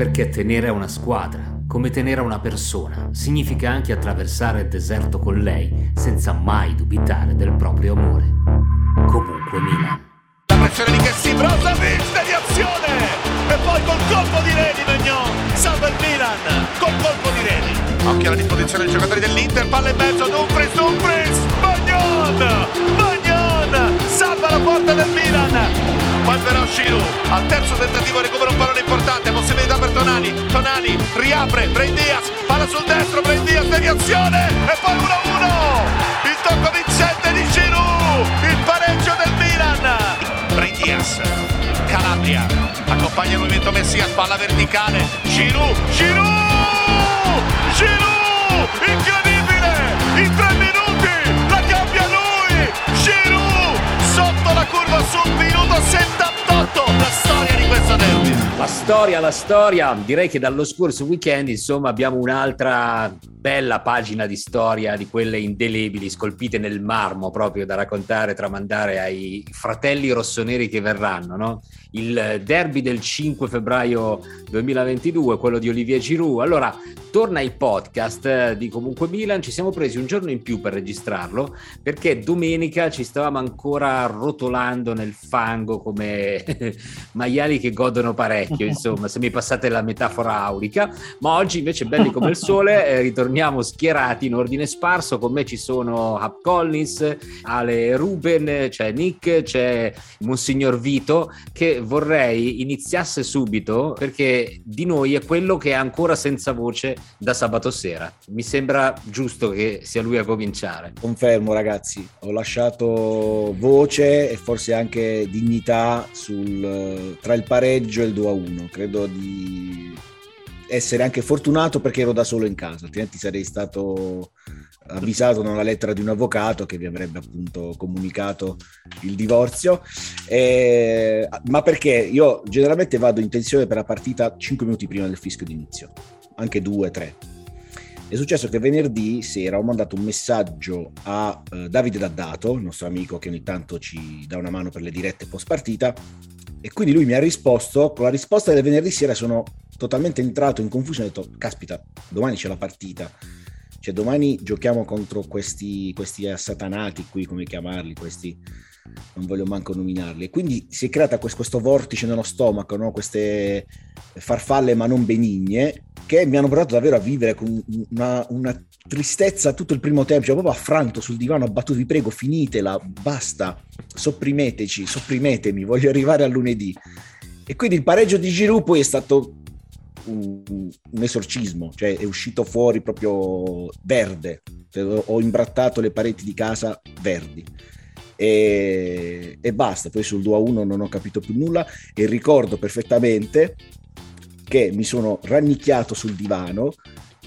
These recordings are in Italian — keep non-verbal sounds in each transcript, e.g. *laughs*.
Perché tenere a una squadra, come tenere a una persona, significa anche attraversare il deserto con lei senza mai dubitare del proprio amore. Comunque Milan. La pressione di Kessi, Brozovic, deviazione! E poi col colpo di Reni Magnon, salva il Milan, col colpo di Reni. Occhio alla disposizione dei giocatori dell'Inter, palla in mezzo, Dumfries, Dumfries, Magnon, Magnon, salva la porta del Milan. Poi però al terzo tentativo recupera un pallone importante, possibilità per Tonali, Tonali riapre, Brain Diaz, palla sul destro, Brain Diaz, deviazione e poi 1-1. Il tocco vincente di Giroud, il pareggio del Milan. Brain Calabria, accompagna il movimento Messias, palla verticale, Giroud, Giroud, Giroud, incredibile, in sotto la curva sul minuto 78, la storia di questo derby. La storia, la storia, direi che dallo scorso weekend insomma abbiamo un'altra bella pagina di storia di quelle indelebili scolpite nel marmo proprio da raccontare, tramandare ai fratelli rossoneri che verranno, no? Il derby del 5 febbraio 2022, quello di Olivier Giroud. Allora, torna ai podcast eh, di Comunque Milan, ci siamo presi un giorno in più per registrarlo perché domenica ci stavamo ancora rotolando nel fango come *laughs* maiali che godono parecchio, insomma, se mi passate la metafora aulica, ma oggi invece belli come il sole, eh, ritorniamo schierati in ordine sparso, con me ci sono Hap Collins, Ale Ruben, c'è Nick, c'è Monsignor Vito che vorrei iniziasse subito perché di noi è quello che è ancora senza voce da sabato sera. Mi sembra giusto che sia lui a cominciare. Confermo ragazzi, ho lasciato voce e forse anche dignità sul, tra il pareggio e il 2-1. Credo di essere anche fortunato perché ero da solo in casa, altrimenti sarei stato avvisato da una lettera di un avvocato che vi avrebbe appunto comunicato il divorzio. Eh, ma perché io generalmente vado in tensione per la partita 5 minuti prima del fischio d'inizio, anche 2-3. È successo che venerdì sera ho mandato un messaggio a eh, Davide Daddato, il nostro amico che ogni tanto ci dà una mano per le dirette post partita, e quindi lui mi ha risposto, con la risposta del venerdì sera sono totalmente entrato in confusione ho detto, caspita, domani c'è la partita. Cioè domani giochiamo contro questi, questi assatanati qui, come chiamarli, questi non voglio manco nominarli. Quindi si è creata questo vortice nello stomaco, no? queste farfalle ma non benigne, che mi hanno portato davvero a vivere con una, una tristezza tutto il primo tempo, cioè proprio affranto sul divano, abbattuto, vi prego, finitela, basta, sopprimeteci, sopprimetemi, voglio arrivare a lunedì. E quindi il pareggio di Giroud poi è stato un, un, esorcismo, cioè è uscito fuori proprio verde, cioè, ho imbrattato le pareti di casa verdi. E, e basta, poi sul 2 a 1 non ho capito più nulla e ricordo perfettamente che mi sono rannicchiato sul divano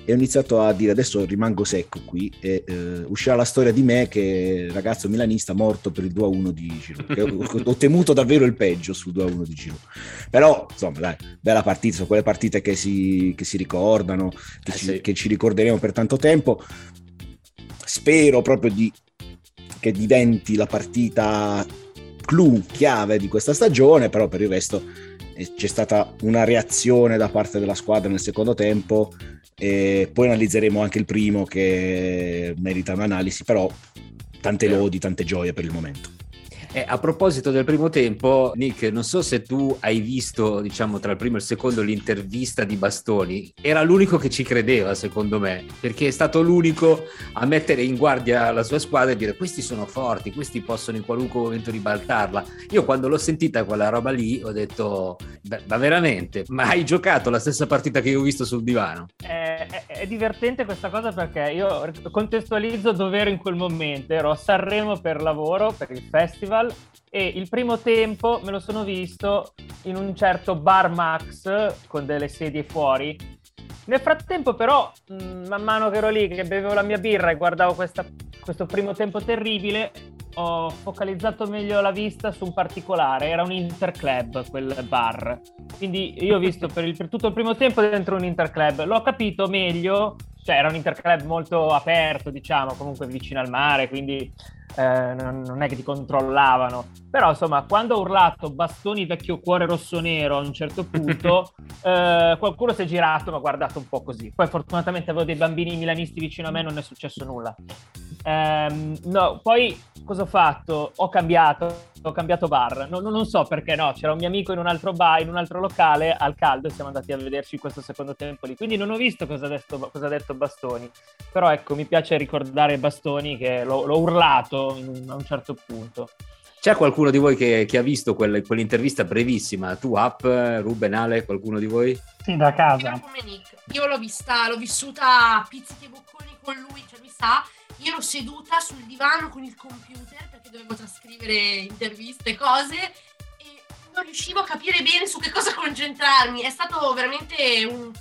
e ho iniziato a dire adesso rimango secco qui e eh, uscirà la storia di me che ragazzo milanista morto per il 2-1 di Giroud ho, ho, temuto davvero il peggio sul 2-1 di Giroud però insomma dai bella partita sono quelle partite che si, che si ricordano che, eh ci, sì. che ci ricorderemo per tanto tempo spero proprio di, che diventi la partita clou chiave di questa stagione però per il resto eh, c'è stata una reazione da parte della squadra nel secondo tempo e poi analizzeremo anche il primo che merita un'analisi, però tante lodi, tante gioie per il momento. Eh, a proposito del primo tempo, Nick, non so se tu hai visto, diciamo, tra il primo e il secondo l'intervista di Bastoni. Era l'unico che ci credeva, secondo me, perché è stato l'unico a mettere in guardia la sua squadra e dire questi sono forti, questi possono in qualunque momento ribaltarla. Io quando l'ho sentita quella roba lì ho detto, ma veramente, ma hai giocato la stessa partita che io ho visto sul divano? È, è, è divertente questa cosa perché io contestualizzo dove ero in quel momento. Ero a Sanremo per lavoro, per il festival Festival e il primo tempo me lo sono visto in un certo bar Max con delle sedie fuori. Nel frattempo però, mh, man mano che ero lì, che bevevo la mia birra e guardavo questa, questo primo tempo terribile, ho focalizzato meglio la vista su un particolare, era un interclub quel bar. Quindi io ho visto per, il, per tutto il primo tempo dentro un interclub, l'ho capito meglio, cioè era un interclub molto aperto, diciamo, comunque vicino al mare, quindi eh, non, è che ti controllavano, però insomma quando ho urlato bastoni vecchio cuore rosso nero a un certo punto *laughs* eh, qualcuno si è girato ma ha guardato un po' così, poi fortunatamente avevo dei bambini milanisti vicino a me non è successo nulla. Eh, no, poi cosa ho fatto? Ho cambiato, ho cambiato bar, no, non so perché no, c'era un mio amico in un altro bar, in un altro locale al caldo e siamo andati a vederci questo secondo tempo lì, quindi non ho visto cosa ha detto, cosa ha detto Bastoni, però ecco mi piace ricordare Bastoni che l'ho, l'ho urlato in, a un certo punto. C'è qualcuno di voi che, che ha visto quel, quell'intervista brevissima? Tu, App, Ruben, Ale, qualcuno di voi? Sì, da casa. Io l'ho vista, l'ho vissuta a pizzichi e bocconi con lui, cioè mi sa, io ero seduta sul divano con il computer perché dovevo trascrivere interviste, e cose e non riuscivo a capire bene su che cosa concentrarmi. È stato veramente un,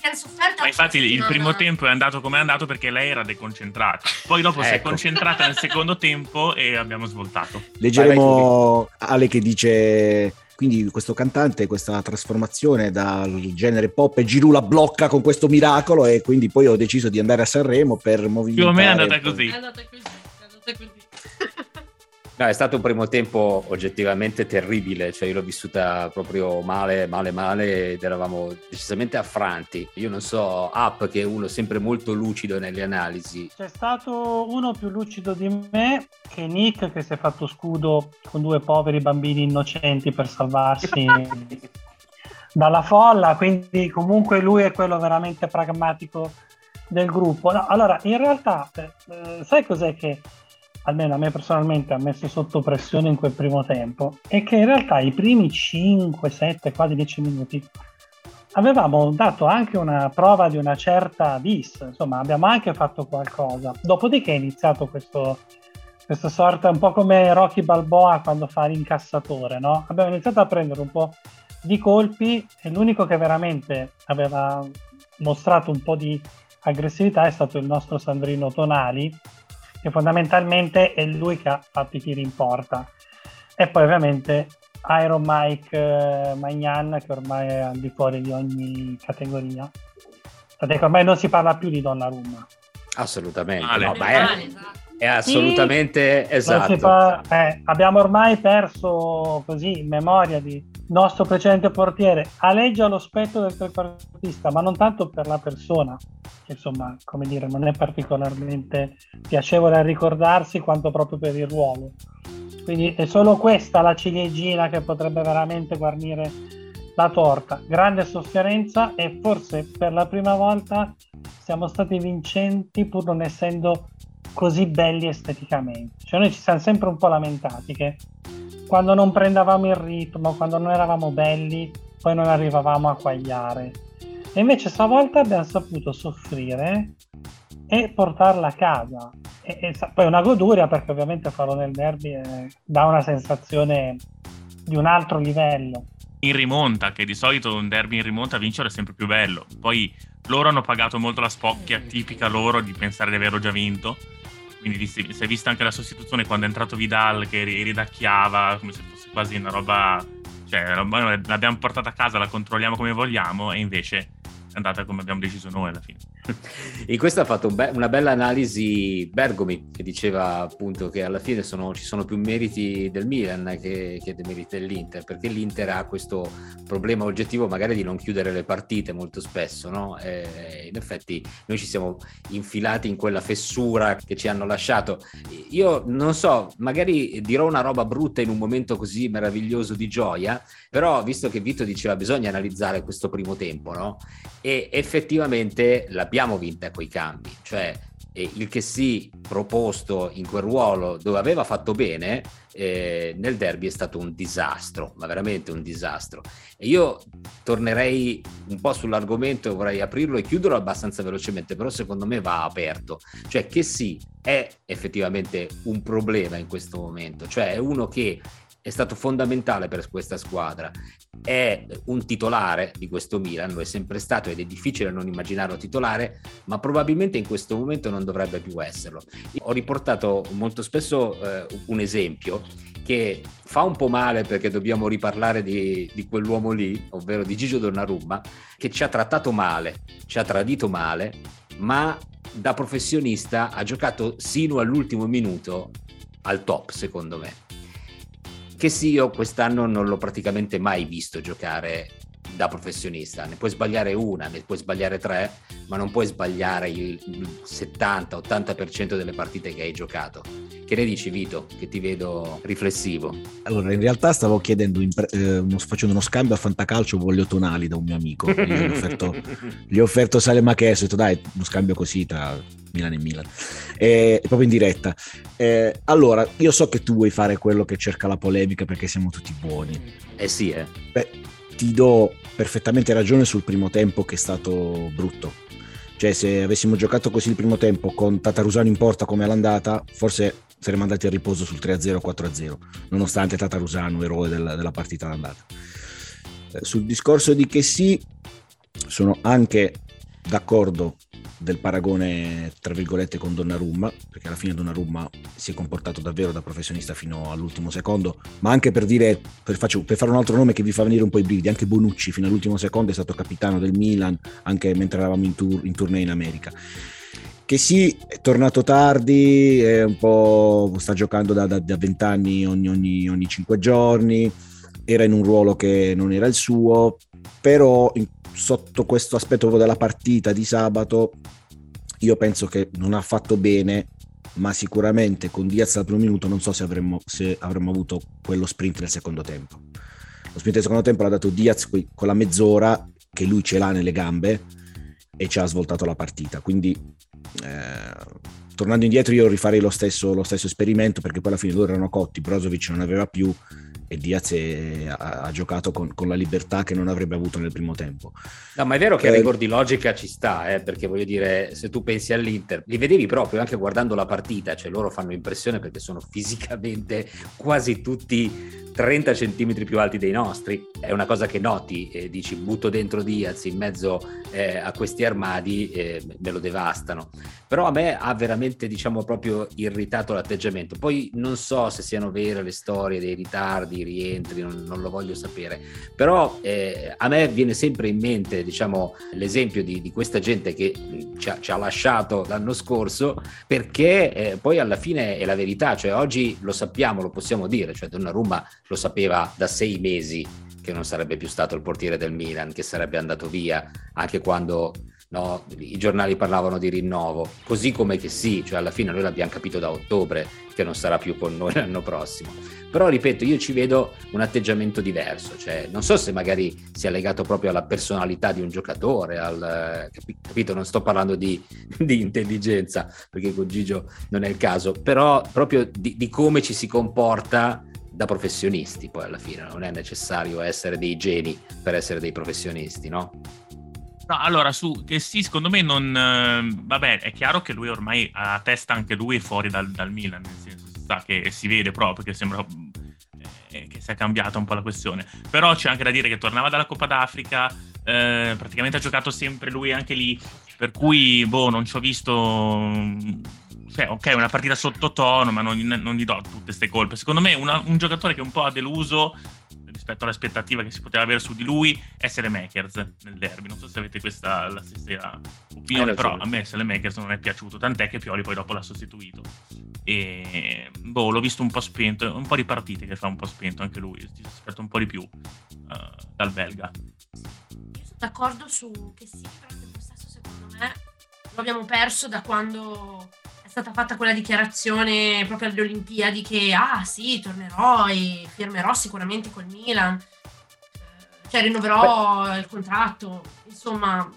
che sofferto. Ma infatti il primo tempo è andato come è andato perché lei era deconcentrata. Poi dopo ecco. si è ecco. concentrata nel secondo tempo e abbiamo svoltato. Leggeremo Ale che dice quindi questo cantante, questa trasformazione dal genere pop e Giroud la blocca con questo miracolo e quindi poi ho deciso di andare a Sanremo per movimentare. Più o meno è andata così. È andata così, è andata così. No, è stato un primo tempo oggettivamente terribile, cioè io l'ho vissuta proprio male, male, male ed eravamo decisamente affranti. Io non so, App che è uno sempre molto lucido nelle analisi. C'è stato uno più lucido di me che Nick che si è fatto scudo con due poveri bambini innocenti per salvarsi *laughs* dalla folla, quindi comunque lui è quello veramente pragmatico del gruppo. No, allora, in realtà, eh, sai cos'è che almeno a me personalmente ha messo sotto pressione in quel primo tempo, è che in realtà i primi 5, 7, quasi 10 minuti avevamo dato anche una prova di una certa vis, insomma abbiamo anche fatto qualcosa. Dopodiché è iniziato questo, questa sorta, un po' come Rocky Balboa quando fa l'incassatore, no? Abbiamo iniziato a prendere un po' di colpi e l'unico che veramente aveva mostrato un po' di aggressività è stato il nostro Sandrino Tonali, che fondamentalmente è lui che ha fatto i tiri in porta. E poi ovviamente Iron Mike eh, Magnan che ormai è al di fuori di ogni categoria. Che ormai non si parla più di Donnarumma. Assolutamente, vale. no, ma è, è assolutamente sì, esatto. Fa, eh, abbiamo ormai perso così in memoria di nostro precedente portiere. Aleggia lo spettro del trequartista, ma non tanto per la persona, che insomma, come dire, non è particolarmente piacevole a ricordarsi quanto proprio per il ruolo. Quindi è solo questa la ciliegina che potrebbe veramente guarnire la torta. Grande sofferenza e forse per la prima volta siamo stati vincenti pur non essendo così belli esteticamente. Cioè noi ci siamo sempre un po' lamentati che quando non prendevamo il ritmo, quando non eravamo belli, poi non arrivavamo a quagliare. E invece stavolta abbiamo saputo soffrire e portarla a casa. E, e poi una goduria perché ovviamente farlo nel derby è, dà una sensazione di un altro livello. In rimonta, che di solito un derby in rimonta vincere è sempre più bello. Poi loro hanno pagato molto la spocchia tipica loro di pensare di averlo già vinto quindi si, è vista anche la sostituzione quando è entrato Vidal che ridacchiava come se fosse quasi una roba cioè l'abbiamo portata a casa la controlliamo come vogliamo e invece è andata come abbiamo deciso noi alla fine In *laughs* questo ha fatto un be- una bella analisi Bergomi che diceva appunto che alla fine sono, ci sono più meriti del Milan che, che dei meriti dell'Inter perché l'Inter ha questo problema oggettivo magari di non chiudere le partite molto spesso no? e in effetti noi ci siamo infilati in quella fessura che ci hanno lasciato io non so magari dirò una roba brutta in un momento così meraviglioso di gioia però visto che Vito diceva bisogna analizzare questo primo tempo no? E effettivamente l'abbiamo vinta coi cambi, cioè eh, il che sì proposto in quel ruolo dove aveva fatto bene eh, nel derby è stato un disastro, ma veramente un disastro. E io tornerei un po' sull'argomento, vorrei aprirlo e chiuderlo abbastanza velocemente, però secondo me va aperto, cioè che sì è effettivamente un problema in questo momento, cioè è uno che è stato fondamentale per questa squadra. È un titolare di questo Milan, lo è sempre stato ed è difficile non immaginarlo titolare, ma probabilmente in questo momento non dovrebbe più esserlo. Ho riportato molto spesso eh, un esempio che fa un po' male perché dobbiamo riparlare di, di, quell'uomo lì, ovvero di Gigio Donnarumma, che ci ha trattato male, ci ha tradito male, ma da professionista ha giocato sino all'ultimo minuto al top secondo me. Che sì, io quest'anno non l'ho praticamente mai visto giocare da professionista. Ne puoi sbagliare una, ne puoi sbagliare tre, ma non puoi sbagliare il 70-80% delle partite che hai giocato. Che ne dici Vito? Che ti vedo riflessivo. Allora, in realtà stavo chiedendo, eh, facendo uno scambio a Fantacalcio voglio tonali da un mio amico. Gli ho offerto, gli ho offerto Salema Chesso, ho detto dai, uno scambio così tra Milan e Milan. E, proprio in diretta. Eh, allora, io so che tu vuoi fare quello che cerca la polemica perché siamo tutti buoni. Eh sì, eh. Beh, ti do perfettamente ragione sul primo tempo che è stato brutto. Cioè, se avessimo giocato così il primo tempo con Tatarusano in porta come all'andata, forse saremmo andati a riposo sul 3-0 4-0, nonostante Tatarusano, eroe della, della partita d'andata. Eh, sul discorso di che sì, sono anche d'accordo del paragone tra virgolette con Donnarumma perché alla fine Donnarumma si è comportato davvero da professionista fino all'ultimo secondo ma anche per dire per, faccio, per, fare un altro nome che vi fa venire un po' i brividi anche Bonucci fino all'ultimo secondo è stato capitano del Milan anche mentre eravamo in, tour, in tournée in America. Che sì, è tornato tardi, è sta giocando da, da, da 20 anni ogni, ogni, ogni 5 giorni, era in un ruolo che non era il suo, però in, sotto questo aspetto della partita di sabato io penso che non ha fatto bene ma sicuramente con Diaz al primo minuto non so se avremmo, se avremmo avuto quello sprint nel secondo tempo. Lo sprint del secondo tempo l'ha dato Diaz con la mezz'ora che lui ce l'ha nelle gambe e ci ha svoltato la partita. Quindi eh, tornando indietro io rifarei lo stesso, lo stesso esperimento perché poi alla fine loro erano cotti Brozovic non aveva più e Diaz è, ha, ha, giocato con, con, la libertà che non avrebbe avuto nel primo tempo. No, ma è vero che eh, il rigor di logica ci sta, eh, perché voglio dire, se tu pensi all'Inter, li vedevi proprio anche guardando la partita, cioè loro fanno impressione perché sono fisicamente quasi tutti 30 centimetri più alti dei nostri. È una cosa che noti e dici butto dentro Diaz in mezzo eh, a questi armadi e me lo devastano. Però a me ha veramente, diciamo, proprio irritato l'atteggiamento. Poi non so se siano vere le storie dei ritardi, rientri, non, non lo voglio sapere. Però eh, a me viene sempre in mente, diciamo, l'esempio di, di questa gente che ci ha, ci ha, lasciato l'anno scorso perché eh, poi alla fine è la verità. Cioè oggi lo sappiamo, lo possiamo dire, cioè Donnarumma lo sapeva da sei mesi che non sarebbe più stato il portiere del Milan, che sarebbe andato via anche quando no, i giornali parlavano di rinnovo, così come che sì, cioè alla fine noi l'abbiamo capito da ottobre che non sarà più con noi l'anno prossimo. Però ripeto, io ci vedo un atteggiamento diverso, cioè non so se magari sia legato proprio alla personalità di un giocatore, al, capito? Non sto parlando di, *laughs* di intelligenza, perché con Gigio non è il caso, però proprio di, di come ci si comporta da professionisti, poi alla fine non è necessario essere dei geni per essere dei professionisti, no? No, allora, su che sì, secondo me non. Eh, vabbè, è chiaro che lui ormai ha testa anche lui fuori dal, dal Milan, nel senso sta che si vede proprio che sembra eh, che si è cambiata un po' la questione. Però c'è anche da dire che tornava dalla Coppa d'Africa, eh, praticamente ha giocato sempre lui anche lì, per cui, boh, non ci ho visto cioè, ok, una partita sottotono, ma non, non gli do tutte queste colpe. Secondo me una, un giocatore che un po' ha deluso rispetto all'aspettativa che si poteva avere su di lui è Makers nel derby. Non so se avete questa la stessa opinione, però a me Makers non è piaciuto, tant'è che Pioli poi dopo l'ha sostituito. E boh, l'ho visto un po' spento, un po' di partite che fa un po' spento anche lui, si aspetta un po' di più uh, dal belga. Io sono d'accordo su che sì, però il tempo stesso secondo me lo abbiamo perso da quando stata fatta quella dichiarazione proprio alle Olimpiadi che ah sì, tornerò e firmerò sicuramente col Milan, cioè rinnoverò Beh. il contratto, insomma,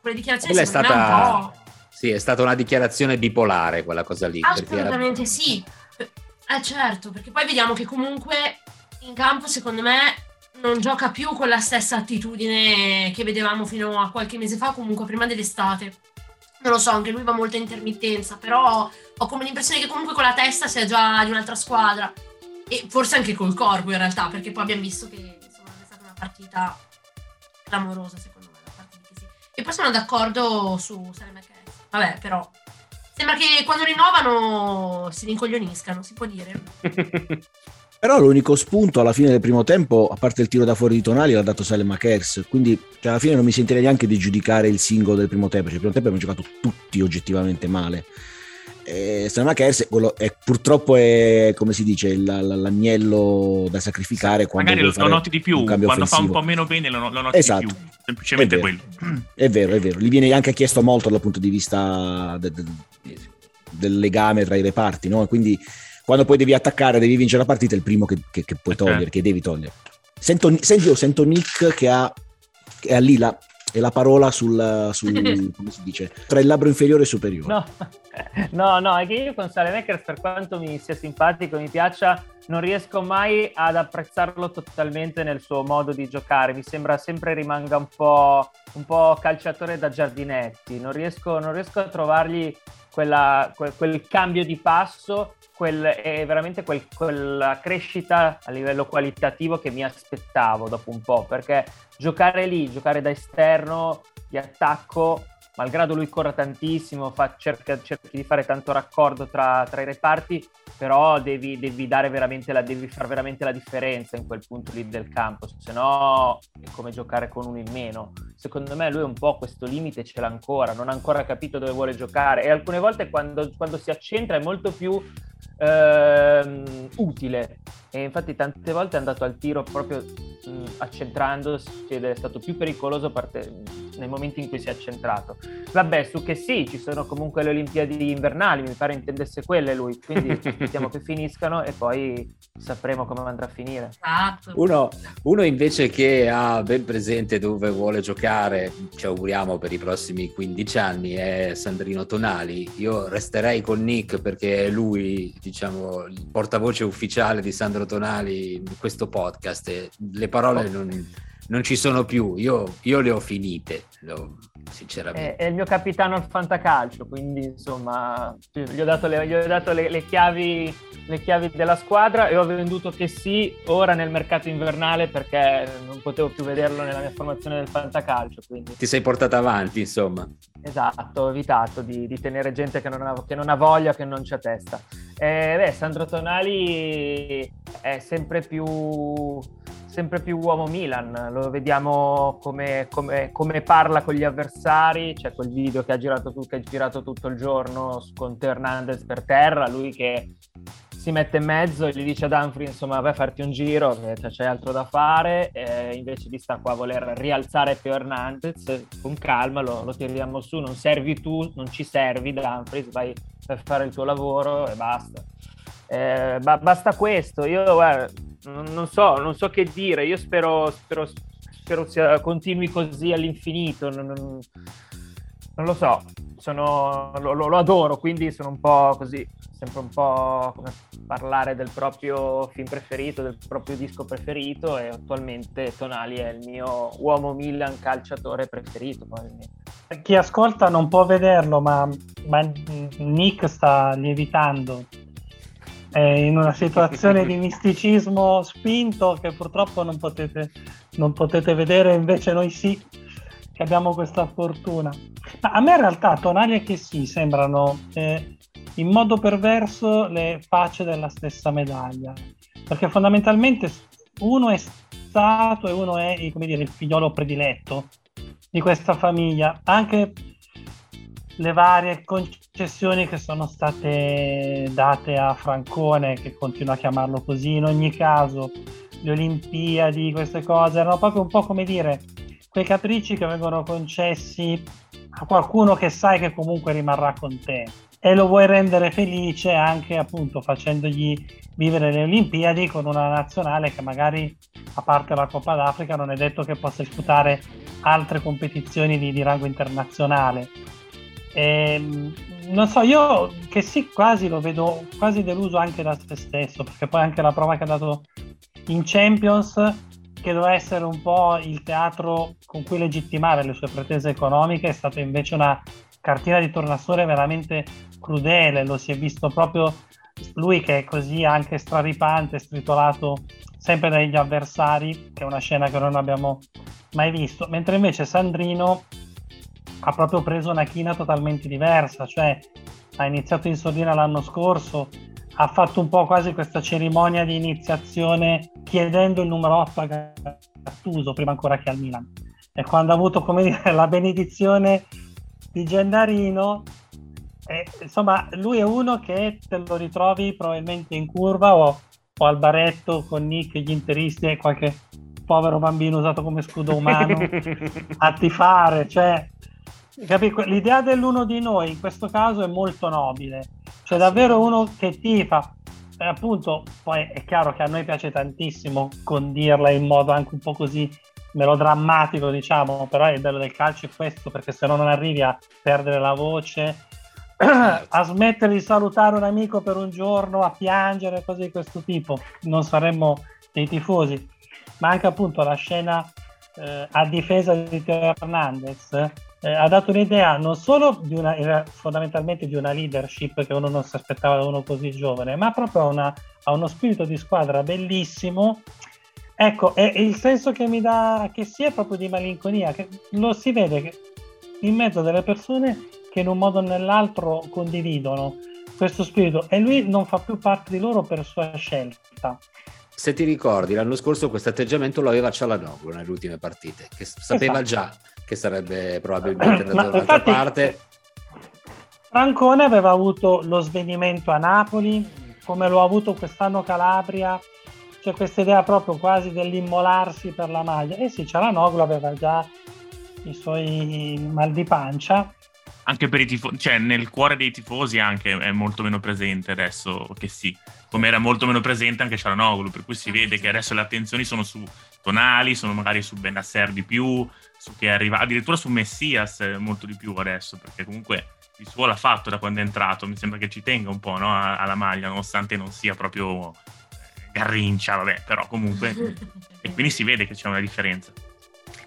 quelle dichiarazioni quella è stata... Sì, è stata una dichiarazione bipolare quella cosa lì. Assolutamente era... sì, eh certo, perché poi vediamo che comunque in campo secondo me non gioca più con la stessa attitudine che vedevamo fino a qualche mese fa, comunque prima dell'estate non lo so, anche lui va molto a intermittenza, però ho come l'impressione che comunque con la testa sia già di un'altra squadra e forse anche col corpo in realtà, perché poi abbiamo visto che insomma, è stata una partita clamorosa secondo me, di che sì. E poi sono d'accordo su Salem McKess. Vabbè, però sembra che quando rinnovano si rincoglioniscano, si può dire. *laughs* Però l'unico spunto alla fine del primo tempo, a parte il tiro da fuori di Tonali, l'ha dato Salem Makers. Quindi cioè, alla fine non mi sentirei neanche di giudicare il singolo del primo tempo. Cioè, il primo tempo abbiamo giocato tutti oggettivamente male. quello è, purtroppo è come si dice la, la, l'agnello da sacrificare quando magari lo, lo noti di più quando offensivo. fa un po' meno bene lo, lo noti esatto. di più semplicemente è quello è vero è vero gli viene anche chiesto molto dal punto di vista de, de, del legame tra i reparti no? quindi quando poi devi attaccare devi vincere la partita è il primo che, che, che puoi togliere okay. che devi togliere sento, senti, io sento Nick che ha, che ha lì la, e la parola sul, sul *laughs* come si dice, tra il labbro inferiore e superiore. No. *laughs* no, no, è che io con Salemakers, per quanto mi sia simpatico mi piaccia, non riesco mai ad apprezzarlo totalmente nel suo modo di giocare. Mi sembra sempre rimanga un po', un po calciatore da giardinetti. Non riesco, non riesco a trovargli quella, quel, quel cambio di passo quel, è veramente quel, quella crescita a livello qualitativo che mi aspettavo dopo un po', perché giocare lì, giocare da esterno di attacco, malgrado lui corra tantissimo, fa, cerca, cerchi di fare tanto raccordo tra, tra i reparti, però devi, devi, la, devi, fare veramente la differenza in quel punto lì del campo, se no è come giocare con uno in meno. Secondo me lui un po' questo limite ce l'ha ancora, non ha ancora capito dove vuole giocare e alcune volte quando, quando si accentra è molto più ehm, utile e infatti tante volte è andato al tiro proprio mh, accentrandosi ed è stato più pericoloso parte, nei momenti in cui si è accentrato. Vabbè, su che sì, ci sono comunque le Olimpiadi invernali, mi pare intendesse quelle lui, quindi *laughs* aspettiamo che finiscano e poi sapremo come andrà a finire. Esatto. Uno, uno invece che ha ben presente dove vuole giocare, ci auguriamo per i prossimi 15 anni, è Sandrino Tonali. Io resterei con Nick perché è lui diciamo, il portavoce ufficiale di Sandro Tonali in questo podcast le parole non, non ci sono più, io, io le ho finite, lo, sinceramente. È, è, il mio capitano al fantacalcio, quindi insomma gli ho dato le, gli ho dato le, le, chiavi, le chiavi della squadra e ho venduto che sì ora nel mercato invernale perché non potevo più vederlo nella mia formazione del fantacalcio. Quindi. Ti sei portata avanti, insomma. Esatto, ho evitato di, di tenere gente che non, ha, che non ha voglia, che non c'è testa. Eh, beh, Sandro Tonali è sempre più, sempre più uomo Milan, lo vediamo come, come, come, parla con gli avversari, c'è quel video che ha, girato, che ha girato tutto il giorno con Hernandez per terra, lui che si mette in mezzo e gli dice ad Humphrey insomma vai a farti un giro che c'è altro da fare e invece di sta qua a voler rialzare Teo Hernandez con calma lo, lo tiriamo su. Non servi tu non ci servi da vai per fare il tuo lavoro e basta eh, ba- basta questo. Io guarda, non, non, so non so che dire io spero spero, spero sia, continui così all'infinito non, non, non lo so sono, lo, lo, lo adoro quindi sono un po' così sempre un po' come parlare del proprio film preferito, del proprio disco preferito e attualmente Tonali è il mio uomo Milan calciatore preferito. Chi ascolta non può vederlo, ma, ma Nick sta lievitando. È in una situazione di misticismo spinto che purtroppo non potete, non potete vedere, invece noi sì, che abbiamo questa fortuna. Ma a me in realtà Tonali e che sì sembrano eh, in modo perverso le facce della stessa medaglia, perché fondamentalmente uno è stato e uno è dire, il figliolo prediletto di questa famiglia, anche le varie concessioni che sono state date a Francone, che continua a chiamarlo così, in ogni caso le Olimpiadi, queste cose, erano proprio un po' come dire quei capricci che vengono concessi a qualcuno che sai che comunque rimarrà con te e lo vuoi rendere felice anche appunto facendogli vivere le Olimpiadi con una nazionale che magari a parte la Coppa d'Africa non è detto che possa disputare altre competizioni di, di rango internazionale. E, ehm, non so, io che sì, quasi lo vedo quasi deluso anche da se stesso, perché poi anche la prova che ha dato in Champions, che doveva essere un po' il teatro con cui legittimare le sue pretese economiche, è stata invece una cartina di tornasole veramente crudele, lo si è visto proprio lui che è così anche straripante, stritolato sempre dagli avversari, che è una scena che non abbiamo mai visto, mentre invece Sandrino ha proprio preso una china totalmente diversa, cioè ha iniziato in sordina l'anno scorso, ha fatto un po' quasi questa cerimonia di iniziazione chiedendo il numero 8 a Gattuso prima ancora che al Milan. E quando ha avuto come dire, *laughs* la benedizione di Gennarino eh, insomma, lui è uno che te lo ritrovi probabilmente in curva o, o al baretto con Nick, gli interisti e qualche povero bambino usato come scudo umano *laughs* a tifare. Cioè, capi? L'idea dell'uno di noi in questo caso è molto nobile. Cioè, davvero uno che tifa. E appunto, poi è chiaro che a noi piace tantissimo condirla in modo anche un po' così melodrammatico, diciamo, però il bello del calcio è questo, perché se no non arrivi a perdere la voce, *clears throat* a smettere di salutare un amico per un giorno, a piangere, cose di questo tipo. Non saremmo dei tifosi. Ma anche appunto la scena eh, a difesa di Teo Hernandez eh, ha dato un'idea non solo di una, fondamentalmente di una leadership che uno non si aspettava da uno così giovane, ma proprio una, a uno spirito di squadra bellissimo Ecco, è, il senso che mi dà che sia proprio di malinconia, che lo si vede che in mezzo a delle persone che in un modo o nell'altro condividono questo spirito e lui non fa più parte di loro per sua scelta. Se ti ricordi, l'anno scorso questo atteggiamento lo aveva Cialanoglu nelle ultime partite, che sapeva esatto. già che sarebbe probabilmente andato dall'altra parte. Francone aveva avuto lo svenimento a Napoli, come lo ha avuto quest'anno Calabria, c'è questa idea proprio quasi dell'immolarsi per la maglia. E eh sì, Cialanoglu aveva già i suoi mal di pancia. Anche per i tifosi, cioè nel cuore dei tifosi anche è molto meno presente adesso che sì, come era molto meno presente anche Cialanoglu, per cui si vede che adesso le attenzioni sono su Tonali, sono magari su Benasser di più, su chi arriva, addirittura su Messias molto di più adesso, perché comunque il suo l'ha fatto da quando è entrato, mi sembra che ci tenga un po' no, alla maglia, nonostante non sia proprio Garrincia, vabbè, però comunque... *laughs* e quindi si vede che c'è una differenza.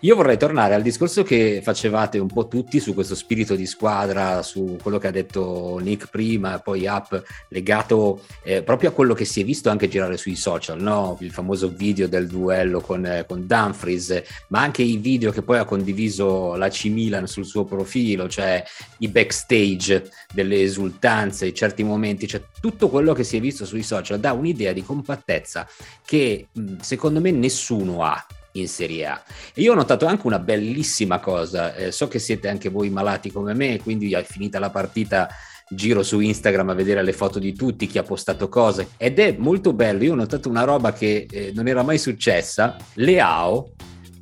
Io vorrei tornare al discorso che facevate un po' tutti su questo spirito di squadra, su quello che ha detto Nick prima, poi Up, legato eh, proprio a quello che si è visto anche girare sui social, no? il famoso video del duello con, eh, con Dumfries, ma anche i video che poi ha condiviso la C Milan sul suo profilo, cioè i backstage delle esultanze, i certi momenti, cioè tutto quello che si è visto sui social dà un'idea di compattezza che secondo me nessuno ha in Serie A. E io ho notato anche una bellissima cosa, eh, so che siete anche voi malati come me, quindi è finita la partita giro su Instagram a vedere le foto di tutti, chi ha postato cose ed è molto bello, io ho notato una roba che eh, non era mai successa, Leao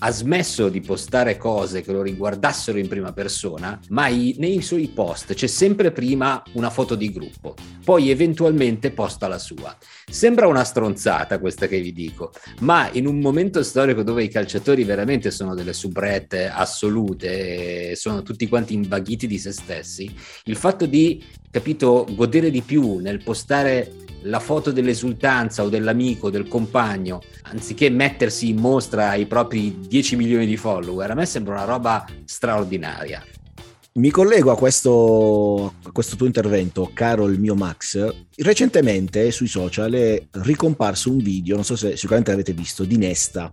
ha smesso di postare cose che lo riguardassero in prima persona, ma i, nei suoi post c'è sempre prima una foto di gruppo, poi eventualmente posta la sua. Sembra una stronzata questa che vi dico, ma in un momento storico dove i calciatori veramente sono delle subrette assolute, sono tutti quanti invaghiti di se stessi, il fatto di, capito, godere di più nel postare la foto dell'esultanza o dell'amico, del compagno, anziché mettersi in mostra ai propri 10 milioni di follower, a me sembra una roba straordinaria. Mi collego a questo, a questo, tuo intervento, caro il mio Max. Recentemente sui social è ricomparso un video, non so se sicuramente l'avete visto, di Nesta,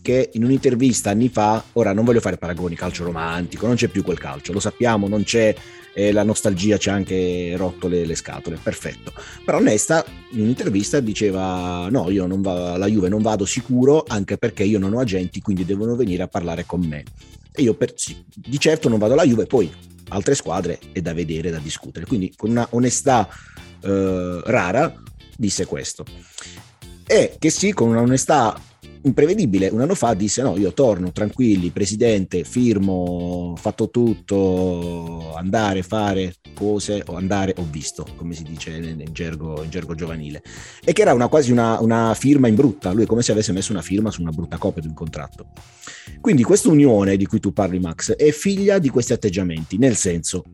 che in un'intervista anni fa, ora non voglio fare paragoni, calcio romantico, non c'è più quel calcio, lo sappiamo, non c'è eh, la nostalgia, ci ha anche rotto le, le, scatole, perfetto. Però Nesta in un'intervista diceva no, io non va, alla Juve non vado sicuro anche perché io non ho agenti, quindi devono venire a parlare con me. E io per, sì, di certo non vado alla Juve, poi altre squadre è da vedere, da discutere. Quindi con una onestà eh, rara disse questo. E che sì, con un'onestà imprevedibile. Un anno fa disse: No, io torno tranquilli, presidente, firmo, fatto tutto, andare, fare cose, o andare, ho visto, come si dice in gergo, in gergo giovanile. E che era una, quasi una, una, firma in brutta. Lui è come se avesse messo una firma su una brutta copia di un contratto. Quindi questa unione di cui tu parli, Max, è figlia di questi atteggiamenti, nel senso.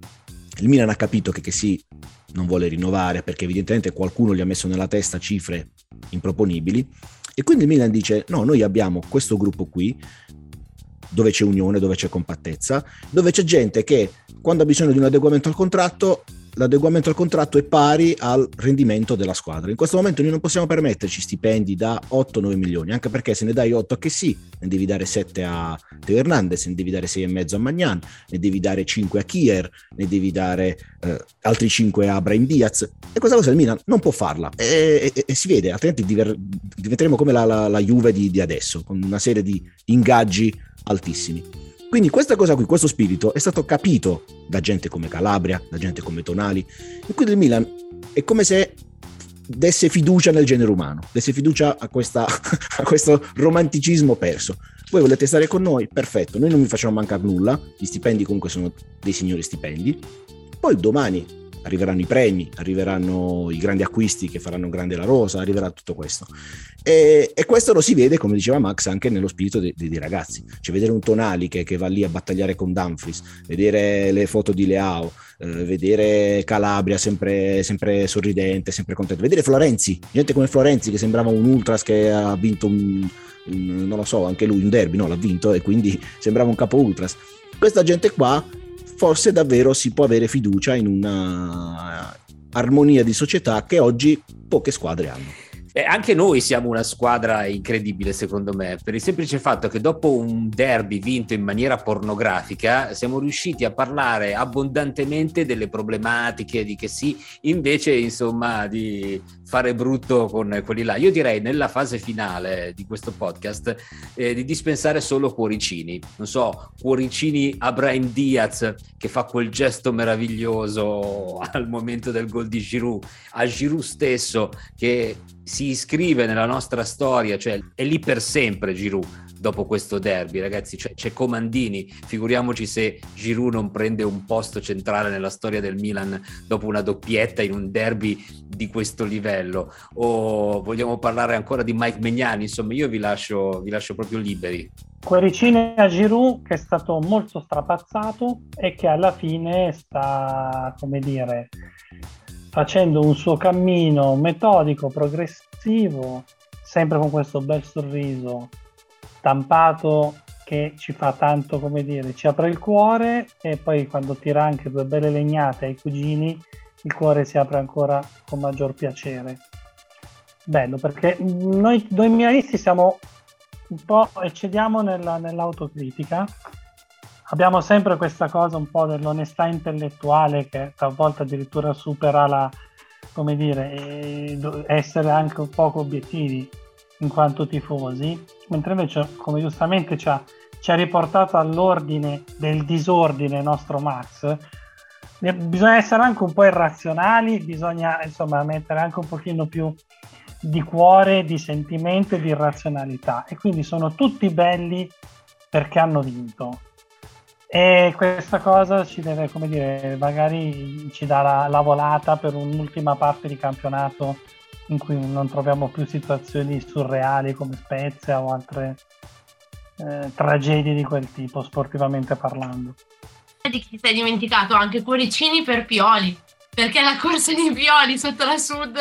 Il Milan ha capito che, che sì, non vuole rinnovare perché evidentemente qualcuno gli ha messo nella testa cifre improponibili e quindi il Milan dice: no, noi abbiamo questo gruppo qui, dove c'è unione, dove c'è compattezza, dove c'è gente che quando ha bisogno di un adeguamento al contratto l'adeguamento al contratto è pari al rendimento della squadra. In questo momento noi non possiamo permetterci stipendi da 8-9 milioni, anche perché se ne dai 8 a che sì, ne devi dare 7 a Teo Hernandez, ne devi dare 6,5 a Magnan, ne devi dare 5 a Kier, ne devi dare eh, altri 5 a Brian Diaz. E questa cosa il Milan non può farla e, e, e si vede, altrimenti diver, diventeremo come la, la, la Juve di, di adesso, con una serie di ingaggi altissimi. Quindi questa cosa qui, questo spirito è stato capito da gente come Calabria, da gente come Tonali, e quindi il Milan è come se desse fiducia nel genere umano, desse fiducia a, questa, *laughs* a questo romanticismo perso. Voi volete stare con noi? Perfetto, noi non vi facciamo mancare nulla, gli stipendi comunque sono dei signori stipendi. Poi domani arriveranno i premi, arriveranno i grandi acquisti che faranno grande la rosa, arriverà tutto questo. E, e questo lo si vede, come diceva Max, anche nello spirito dei, dei ragazzi. Cioè vedere un Tonali che, che, va lì a battagliare con Dumfries, vedere le foto di Leao, eh, vedere Calabria sempre, sempre, sorridente, sempre contento, vedere Florenzi, gente come Florenzi che sembrava un ultras che ha vinto un, un non lo so, anche lui un derby, no, l'ha vinto e quindi sembrava un capo ultras. Questa gente qua forse davvero si può avere fiducia in una armonia di società che oggi poche squadre hanno. Anche noi siamo una squadra incredibile, secondo me, per il semplice fatto che dopo un derby vinto in maniera pornografica siamo riusciti a parlare abbondantemente delle problematiche, di che sì, invece, insomma, di fare brutto con quelli là. Io direi nella fase finale di questo podcast eh, di dispensare solo cuoricini. Non so, cuoricini Abraham Diaz che fa quel gesto meraviglioso al momento del gol di Giroud, a Giroud stesso che si iscrive nella nostra storia, cioè è lì per sempre Giroud dopo questo derby, ragazzi, cioè, c'è Comandini, figuriamoci se Giroud non prende un posto centrale nella storia del Milan dopo una doppietta in un derby di questo livello, o vogliamo parlare ancora di Mike Megnani, insomma io vi lascio, vi lascio proprio liberi. Cuoricini a Giroud che è stato molto strapazzato e che alla fine sta, come dire, facendo un suo cammino metodico, progressivo, sempre con questo bel sorriso stampato che ci fa tanto, come dire, ci apre il cuore e poi quando tira anche due belle legnate ai cugini, il cuore si apre ancora con maggior piacere. Bello perché noi, noi milanisti siamo un po' eccediamo nella, nell'autocritica abbiamo sempre questa cosa un po' dell'onestà intellettuale che talvolta addirittura supera la, come dire, essere anche un poco obiettivi in quanto tifosi, mentre invece, come giustamente ci ha, ci ha riportato all'ordine del disordine nostro Max, bisogna essere anche un po' irrazionali, bisogna insomma mettere anche un pochino più di cuore, di sentimento e di razionalità. E quindi sono tutti belli perché hanno vinto e questa cosa ci deve, come dire, magari ci dà la, la volata per un'ultima parte di campionato in cui non troviamo più situazioni surreali come Spezia o altre eh, tragedie di quel tipo, sportivamente parlando. Di chi si è dimenticato anche cuoricini per Pioli, perché la corsa di Pioli sotto la Sud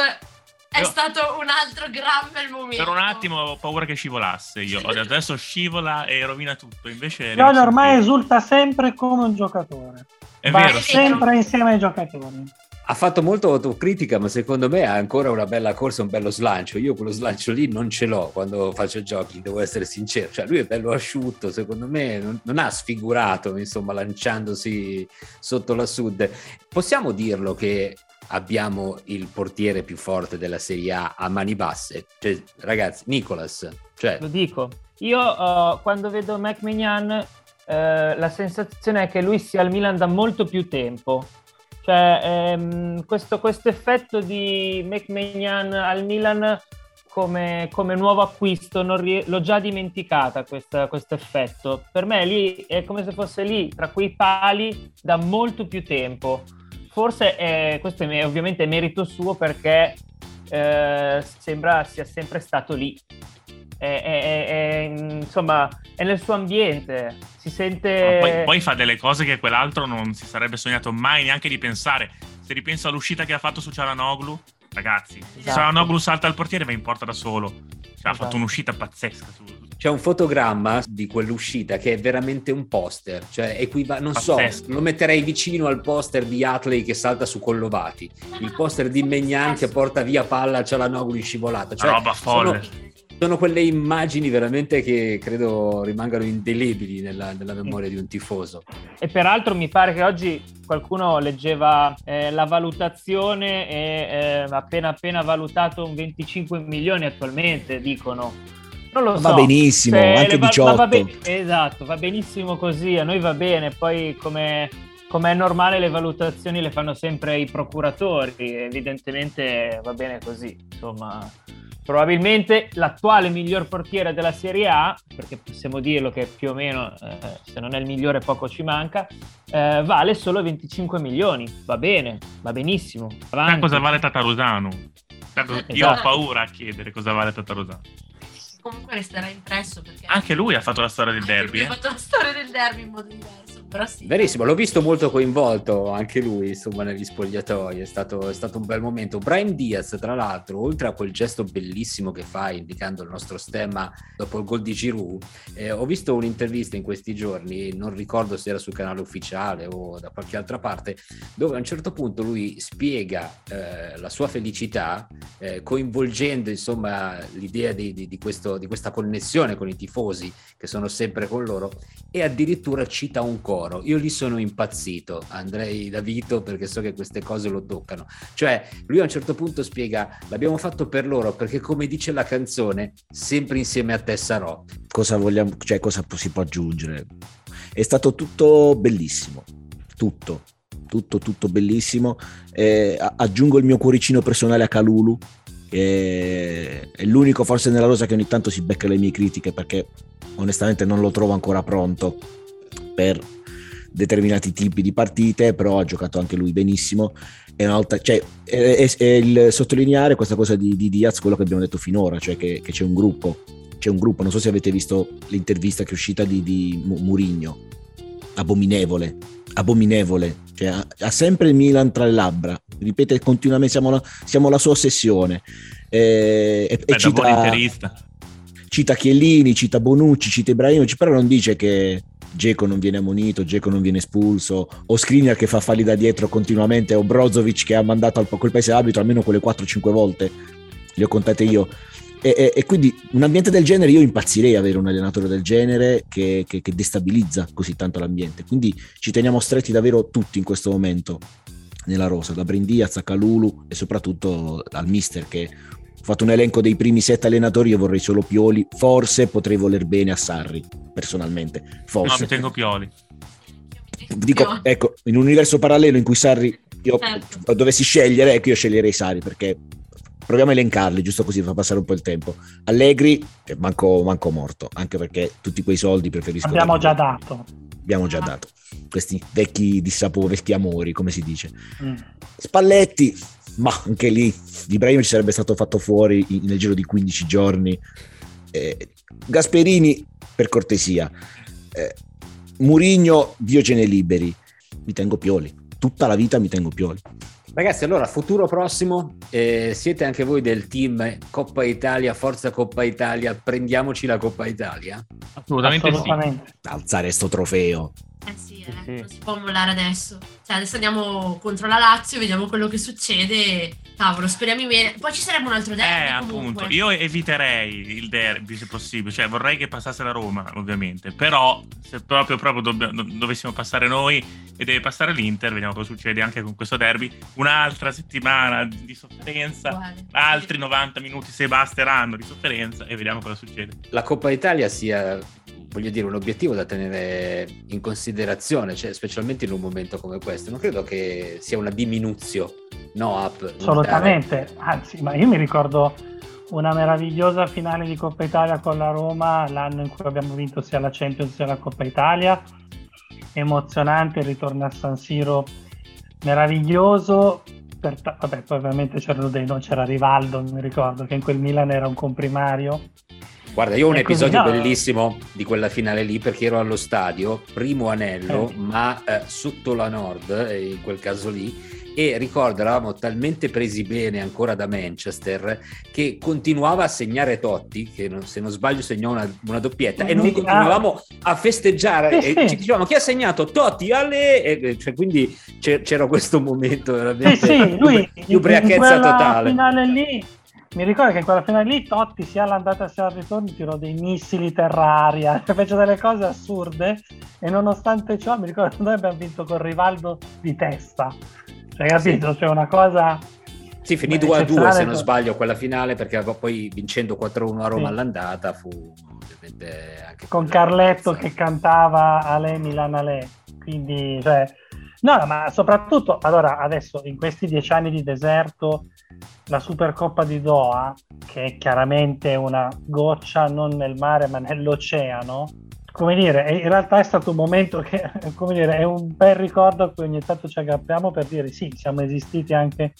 è io... stato un altro gran bel momento. Per un attimo ho paura che scivolasse io. Adesso scivola e rovina tutto. Invece Pioli ormai esulta sempre come un giocatore. È Va vero. sempre sì. insieme ai giocatori. Ha fatto molto autocritica, ma secondo me ha ancora una bella corsa, un bello slancio. Io quello slancio lì non ce l'ho quando faccio giochi, devo essere sincero. Cioè, lui è bello asciutto, secondo me non, non ha sfigurato, insomma, lanciandosi sotto la sud. Possiamo dirlo che abbiamo il portiere più forte della Serie A a mani basse. Cioè, ragazzi, Nicolas. Cioè... Lo dico. Io uh, quando vedo McMinian uh, la sensazione è che lui sia al Milan da molto più tempo. Cioè, ehm, questo, effetto di McMahon al Milan come, come nuovo acquisto, rie- l'ho già dimenticata questo effetto. Per me lì è come se fosse lì, tra quei pali, da molto più tempo forse è, questo è ovviamente merito suo perché eh, sembra sia sempre stato lì. È, è, è, insomma, è nel suo ambiente, si sente... Poi, poi, fa delle cose che quell'altro non si sarebbe sognato mai neanche di pensare. Se ripenso all'uscita che ha fatto su Cialanoglu, ragazzi, esatto. Cialanoglu salta al portiere va in porta da solo. Cioè, esatto. Ha fatto esatto. un'uscita pazzesca su, c'è un fotogramma di quell'uscita che è veramente un poster, cioè equiva- non Pazzesco. so, lo metterei vicino al poster di Atley che salta su Collovati, il poster di Megnan che porta via palla a Cialanoglu in scivolata, cioè, roba folle. Sono, sono quelle immagini veramente che credo rimangano indelebili nella, nella, memoria di un tifoso. E peraltro mi pare che oggi qualcuno leggeva eh, la valutazione e eh, appena appena valutato un 25 milioni attualmente, dicono Non lo so. Va benissimo, Se anche va- 18. ma va be- esatto, va benissimo così, a noi va bene, poi come, come è normale le valutazioni le fanno sempre i procuratori, evidentemente va bene così, insomma. Probabilmente l'attuale miglior portiere della Serie A, perché possiamo dirlo che più o meno, eh, se non è il migliore poco ci manca, eh, vale solo 25 milioni, va bene, va benissimo. Avanti. cosa vale Tatarusano? Io ho Esatto. paura a chiedere cosa vale Tatarusano. Comunque resterà impresso perché Anche lui ha fatto la storia del derby. lui eh. Ha fatto la storia del derby in modo diverso, però sì. Verissimo, l'ho visto molto coinvolto anche lui, insomma, negli spogliatoi, è stato, è stato un bel momento. Brian Diaz, tra l'altro, oltre a quel gesto bellissimo che fa indicando il nostro stemma dopo il gol di Giroud, eh, ho visto un'intervista in questi giorni, non ricordo se era sul canale ufficiale o da qualche altra parte, dove a un certo punto lui spiega eh, la sua felicità, eh, coinvolgendo insomma l'idea di, di- di questo- di questa connessione con i tifosi che sono sempre con loro e addirittura cita un coro. Io lì sono impazzito, andrei da Vito perché so che queste cose lo toccano. Cioè, lui a un certo punto spiega: l'abbiamo fatto per loro perché, come dice la canzone, sempre insieme a te sarò. cosa vogliamo, cioè cosa si può aggiungere? È stato tutto bellissimo, tutto, tutto, tutto bellissimo. Eh, aggiungo il mio cuoricino personale a Calulu, che è l'unico forse nella rosa che ogni tanto si becca le mie critiche perché onestamente non lo trovo ancora pronto per determinati tipi di partite, però ha giocato anche lui benissimo. È una volta, cioè, è, è- è il sottolineare questa cosa di, di Diaz, quello che abbiamo detto finora, cioè che, che c'è un gruppo, c'è un gruppo, non so se avete visto l'intervista che è uscita di, di Mu- Murigno, abominevole, abominevole, cioè, ha, ha sempre il Milan tra le labbra, ripete continuamente, siamo la, siamo la sua ossessione. Eh, e, e Beh, buon cita, cita Chiellini, cita Bonucci, cita Ibrahimovic, però non dice che Geco non viene ammonito, Geco non viene espulso, o Skriniar che fa falli da dietro continuamente, o Brozovic che ha mandato al quel paese arbitro almeno quelle 4-5 volte, le ho contate io. E, e- e quindi un ambiente del genere, io impazzirei avere un allenatore del genere che, che- che destabilizza così tanto l'ambiente. Quindi ci teniamo stretti davvero tutti in questo momento nella rosa, da Brindiaz a Calulu e soprattutto al mister che fatto un elenco dei primi sette allenatori, io vorrei solo Pioli, forse potrei voler bene a Sarri, personalmente, No, forse. mi tengo Pioli. Dico, ecco, in un universo parallelo in cui Sarri, io Certo. dovessi scegliere, ecco io sceglierei Sarri perché proviamo a elencarli, giusto così fa passare un po' il tempo. Allegri, eh, manco, manco morto, anche perché tutti quei soldi preferisco... Abbiamo già dato. Abbiamo già dato. Questi vecchi dissapori, vecchi amori, come si dice. Mm. Spalletti, ma anche lì Ibrahimovic sarebbe stato fatto fuori in- nel giro di 15 giorni. Eh, Gasperini, per cortesia. Eh, Murigno, Dio ce ne liberi. Mi tengo Pioli. Tutta la vita mi tengo Pioli. Ragazzi, allora, futuro prossimo, eh, siete anche voi del team Coppa Italia, Forza Coppa Italia, prendiamoci la Coppa Italia? Assolutamente, Assolutamente. Alzare sto trofeo. Eh sì, eh, Sì. non si può mollare adesso. Cioè, adesso andiamo contro la Lazio, vediamo quello che succede. Cavolo, speriamo bene. Poi ci sarebbe un altro derby Eh, comunque. appunto, io eviterei il derby se possibile, cioè vorrei che passasse la Roma, ovviamente, però se proprio, proprio dobb- do- dovessimo passare noi e deve passare l'Inter, vediamo cosa succede anche con questo derby, un'altra settimana di sofferenza, Uguale. altri 90 minuti se basteranno di sofferenza e vediamo cosa succede. La Coppa Italia sia, voglio dire, un obiettivo da tenere in considerazione, cioè, specialmente in un momento come questo. Non credo che sia una diminuzione, no up. Assolutamente, anzi, ma io mi ricordo una meravigliosa finale di Coppa Italia con la Roma l'anno in cui abbiamo vinto sia la Champions sia la Coppa Italia. Emozionante, il ritorno a San Siro meraviglioso. Per vabbè, poi ovviamente c'erano dei no, c'era Rivaldo, mi ricordo che in quel Milan era un comprimario. Guarda, io ho un così, episodio no. bellissimo di quella finale lì perché ero allo stadio, primo anello, Eh. ma eh, sotto la nord, eh, in quel caso lì, e ricordo eravamo talmente presi bene ancora da Manchester che continuava a segnare Totti, che non- se non sbaglio segnò una, una doppietta, e noi Ah. continuavamo a festeggiare Sì, e sì. ci dicevamo chi ha segnato Totti, alle... E, cioè, quindi c'era questo momento veramente Sì, sì, lui *laughs* di ubriachezza totale. finale lì, mi ricordo che in quella finale lì Totti sia all'andata sia al ritorno tirò dei missili terra-aria, *laughs* fece delle cose assurde e nonostante ciò mi ricordo che noi abbiamo vinto con Rivaldo di testa. Cioè, capito? Cioè una cosa Sì, finì 2 a 2 se non sbaglio quella finale perché poi vincendo 4-1 a Roma sì. all'andata fu ovviamente anche con Carletto che cantava Ale Milan Ale. Quindi, cioè, no, ma soprattutto allora adesso in questi dieci anni di deserto la Supercoppa di Doha, che è chiaramente una goccia non nel mare ma nell'oceano, come dire, in realtà è stato un momento che, *laughs* come dire, è un bel ricordo a cui ogni tanto ci aggrappiamo per dire sì, siamo esistiti anche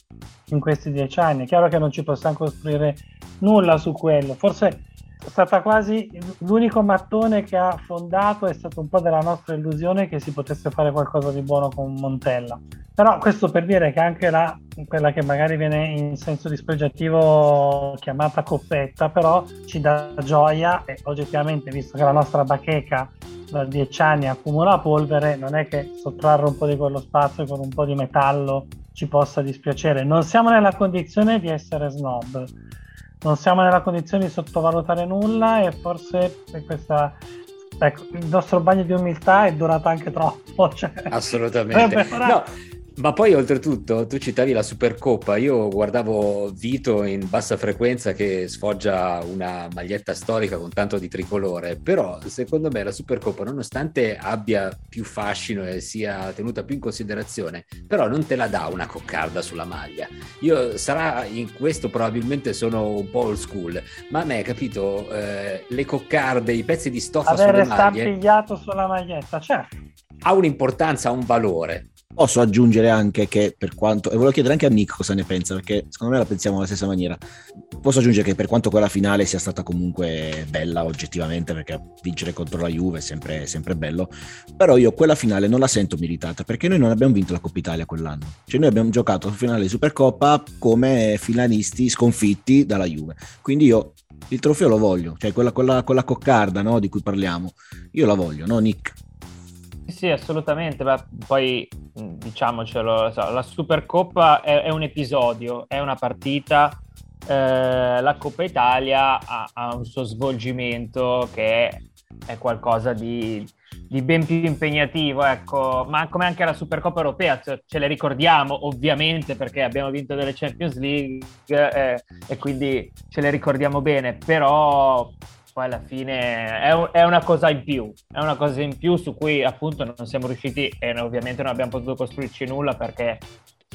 in questi dieci anni. È chiaro che non ci possiamo costruire nulla su quello, forse stata quasi l'unico mattone che ha fondato è stato un po' della nostra illusione che si potesse fare qualcosa di buono con Montella. Però questo per dire che anche la, quella che magari viene in senso dispregiativo chiamata coppetta, però ci dà gioia e oggettivamente, visto che la nostra bacheca da dieci anni accumula polvere, non è che sottrarre un po' di quello spazio con un po' di metallo ci possa dispiacere. Non siamo nella condizione di essere snob non siamo nella condizione di sottovalutare nulla e forse questa ecco, il nostro bagno di umiltà è durato anche troppo. *laughs* Cioè, Assolutamente. No, ma poi oltretutto tu citavi la Supercoppa, io guardavo Vito in bassa frequenza che sfoggia una maglietta storica con tanto di tricolore, però secondo me la Supercoppa nonostante abbia più fascino e sia tenuta più in considerazione, però non te la dà una coccarda sulla maglia. Io sarà in questo probabilmente sono un po' old school, ma a me capito eh, le coccarde, i pezzi di stoffa Avere sulle maglie... Avere stampigliato sulla maglietta, certo. Ha un'importanza, ha un valore Posso aggiungere anche che per quanto, e volevo chiedere anche a Nick cosa ne pensa, perché secondo me la pensiamo alla stessa maniera. Posso aggiungere che per quanto quella finale sia stata comunque bella oggettivamente, perché vincere contro la Juve è sempre, sempre bello, però io quella finale non la sento meritata, perché noi non abbiamo vinto la Coppa Italia quell'anno. Cioè noi abbiamo giocato la finale di Supercoppa come finalisti sconfitti dalla Juve. Quindi io il trofeo lo voglio, cioè quella, quella, quella coccarda no, di cui parliamo, io la voglio, no Nick? Sì, assolutamente. Beh, poi diciamocelo, la Supercoppa è, è un episodio, è una partita. Eh, la Coppa Italia ha, ha, un suo svolgimento che è, è qualcosa di, di, ben più impegnativo, ecco, ma come anche la Supercoppa Europea, cioè, ce le ricordiamo ovviamente perché abbiamo vinto delle Champions League eh, e quindi ce le ricordiamo bene, però poi alla fine è, è, una cosa in più, è una cosa in più su cui appunto non siamo riusciti e ovviamente non abbiamo potuto costruirci nulla perché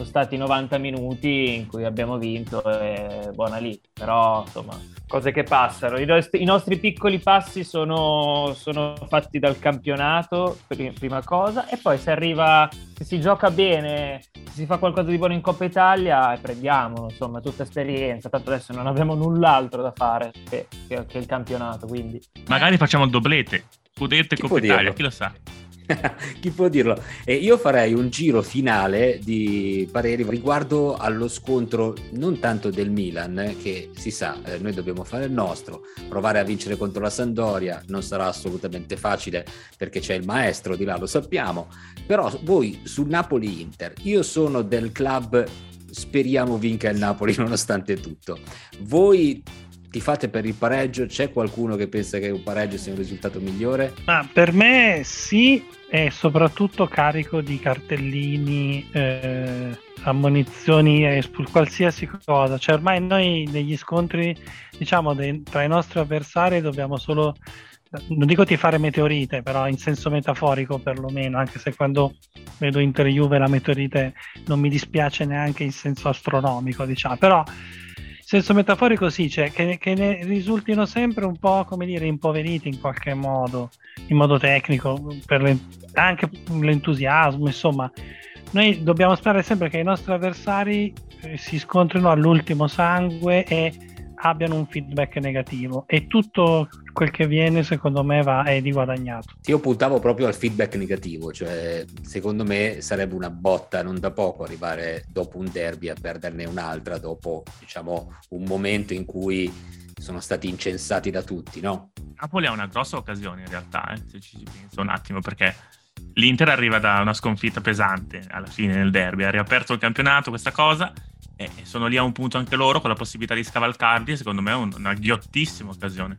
sono stati 90 minuti in cui abbiamo vinto e buona lì, però insomma cose che passano. I nostri, i nostri piccoli passi sono, sono, fatti dal campionato, prima cosa, e poi se arriva, se si gioca bene, se si fa qualcosa di buono in Coppa Italia, prendiamolo, insomma, tutta esperienza. Tanto adesso non abbiamo null'altro da fare che, che, che il campionato, quindi... Magari facciamo il doblete, Scudetto e Coppa Italia, chi lo sa. *laughs* Chi può dirlo? E io farei un giro finale di pareri riguardo allo scontro non tanto del Milan, che si sa, eh, noi dobbiamo fare il nostro, provare a vincere contro la Sandoria non sarà assolutamente facile perché c'è il maestro di là, lo sappiamo, però voi sul Napoli-Inter, io sono del club speriamo vinca il Napoli *laughs* nonostante tutto. Voi ti fate per il pareggio? C'è qualcuno che pensa che un pareggio sia un risultato migliore? Ah, per me sì, e soprattutto carico di cartellini, eh, ammonizioni, espul- qualsiasi cosa. Cioè ormai noi negli scontri, diciamo, dei, tra i nostri avversari dobbiamo solo non dico ti fare meteorite, però in senso metaforico perlomeno, anche se quando vedo Inter Juve la meteorite non mi dispiace neanche in senso astronomico, diciamo, però senso metaforico sì, cioè che, che, ne risultino sempre un po' come dire impoveriti in qualche modo, in modo tecnico, per le, anche l'entusiasmo, insomma. Noi dobbiamo sperare sempre che i nostri avversari eh, si scontrino all'ultimo sangue e abbiano un feedback negativo e tutto quel che viene secondo me va, è di guadagnato. Io puntavo proprio al feedback negativo, cioè secondo me sarebbe una botta non da poco arrivare dopo un derby a perderne un'altra, dopo diciamo un momento in cui sono stati incensati da tutti, no? Napoli ha una grossa occasione in realtà, eh, se ci si pensa un attimo, perché l'Inter arriva da una sconfitta pesante alla fine del derby, ha riaperto il campionato questa cosa e sono lì a un punto anche loro con la possibilità di scavalcarli, secondo me è una ghiottissima occasione.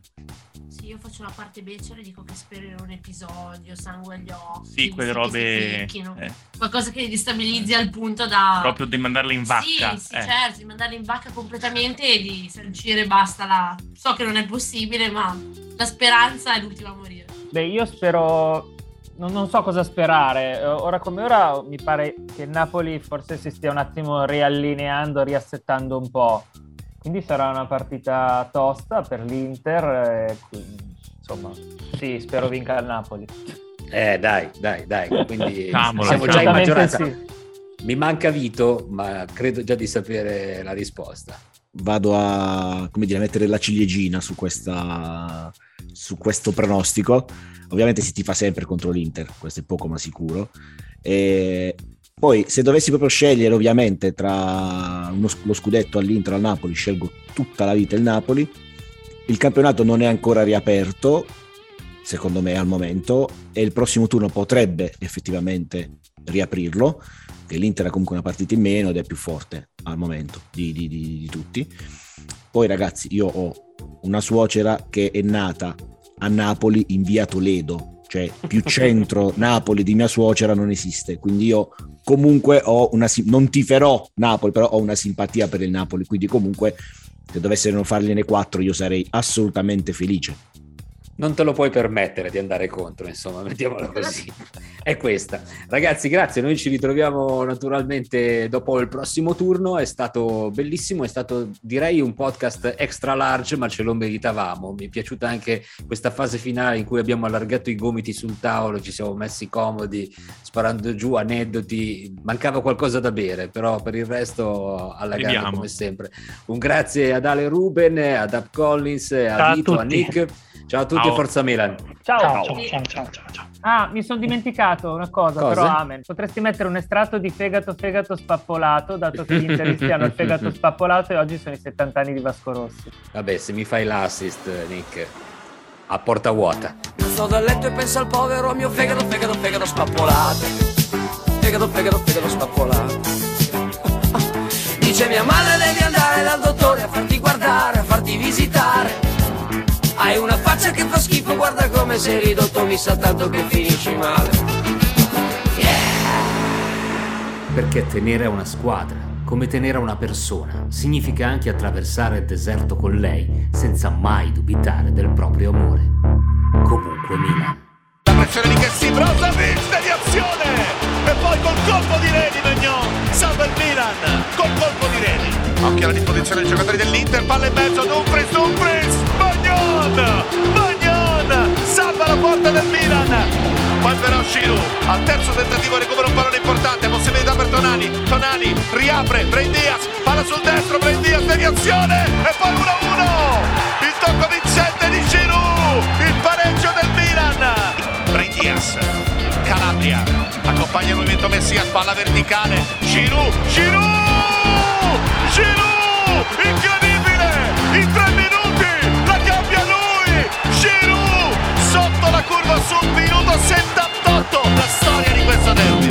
Sì, io faccio la parte becera e dico che spero in un episodio, sangue agli occhi. Sì, quelle robe. eh, Qualcosa che li destabilizzi al punto da... proprio di mandarle in vacca. Sì, sì, eh. certo, di mandarli in vacca completamente e di sancire basta la... So che non è possibile, ma la speranza è l'ultima a morire. Beh, io spero. Non, non so cosa sperare. Eh, Ora come ora mi pare che il Napoli forse si stia un attimo riallineando, riassettando un po'. Quindi sarà una partita tosta per l'Inter. e quindi, insomma, sì, spero vinca il Napoli. Eh, dai, dai, dai. Quindi *laughs* Cavolo, siamo già in maggioranza. sì. Mi manca Vito, ma credo già di sapere la risposta. Vado a come dire, mettere la ciliegina su, questa, su questo pronostico. Ovviamente si tifa sempre contro l'Inter, questo è poco ma sicuro. E poi, se dovessi proprio scegliere, ovviamente, tra uno, lo scudetto all'Inter e al Napoli, scelgo tutta la vita il Napoli. Il campionato non è ancora riaperto, secondo me, al momento, e il prossimo turno potrebbe effettivamente riaprirlo, che l'Inter ha comunque una partita in meno ed è più forte al momento di, di- di- di tutti. Poi, ragazzi, io ho una suocera che è nata a Napoli in via Toledo, cioè più *laughs* centro Napoli di mia suocera non esiste, quindi io comunque ho una non tiferò Napoli, però ho una simpatia per il Napoli, quindi comunque se dovessero fargliene quattro io sarei assolutamente felice. Non te lo puoi permettere di andare contro, insomma, *laughs* mettiamola così. È questa. Ragazzi, grazie. Noi ci ritroviamo naturalmente dopo il prossimo turno. È stato bellissimo, è stato direi un podcast extra large, ma ce lo meritavamo. Mi è piaciuta anche questa fase finale in cui abbiamo allargato i gomiti sul tavolo, ci siamo messi comodi, sparando giù aneddoti. Mancava qualcosa da bere, però per il resto alla grande Vediamo. come sempre. Un grazie ad Ale Ruben, ad Up Collins, a Ciao a Vito, a tutti. Nick. Ciao a tutti Ciao. Forza Milan. Ciao. Ciao, ciao, ciao, ciao, ciao, ciao. Ah, mi sono dimenticato una cosa, Cosa? però amen. Potresti mettere un estratto di fegato fegato spappolato, dato che gli interisti hanno il fegato *laughs* spappolato e oggi sono i 70 anni di Vasco Rossi. Vabbè, se mi fai l'assist, Nick, a porta vuota. Sto dal letto e penso al povero mio fegato, fegato, fegato spappolato. Fegato, fegato, fegato spappolato. Faccia che fa schifo, guarda come sei ridotto, mi sa tanto che finisci male. Perché tenere a una squadra, come tenere a una persona, significa anche attraversare il deserto con lei senza mai dubitare del proprio amore. Comunque Milan. La pressione di Kessi, Brozovic, deviazione! Poi col colpo di Reni Magnon, salva il Milan, col colpo di Reni. Occhio alla disposizione dei giocatori dell'Inter, palla in mezzo, Dumfries, Dumfries, Magnon! Magnon! Salva la porta del Milan! Poi però Giroud, al terzo tentativo recupera un pallone importante, possibilità per Tonali, Tonali riapre, Brain Diaz, palla sul destro, Brain Diaz, deviazione e poi 1-1! Il tocco vincente di Giroud, il pareggio del Milan! Brain Diaz, Calabria. Accompagna il movimento Messia, palla verticale. Giroud, Giroud! Giroud! Incredibile! In tre minuti la cambia lui! Giroud! Sotto la curva sul minuto 78! La storia di questo tempo.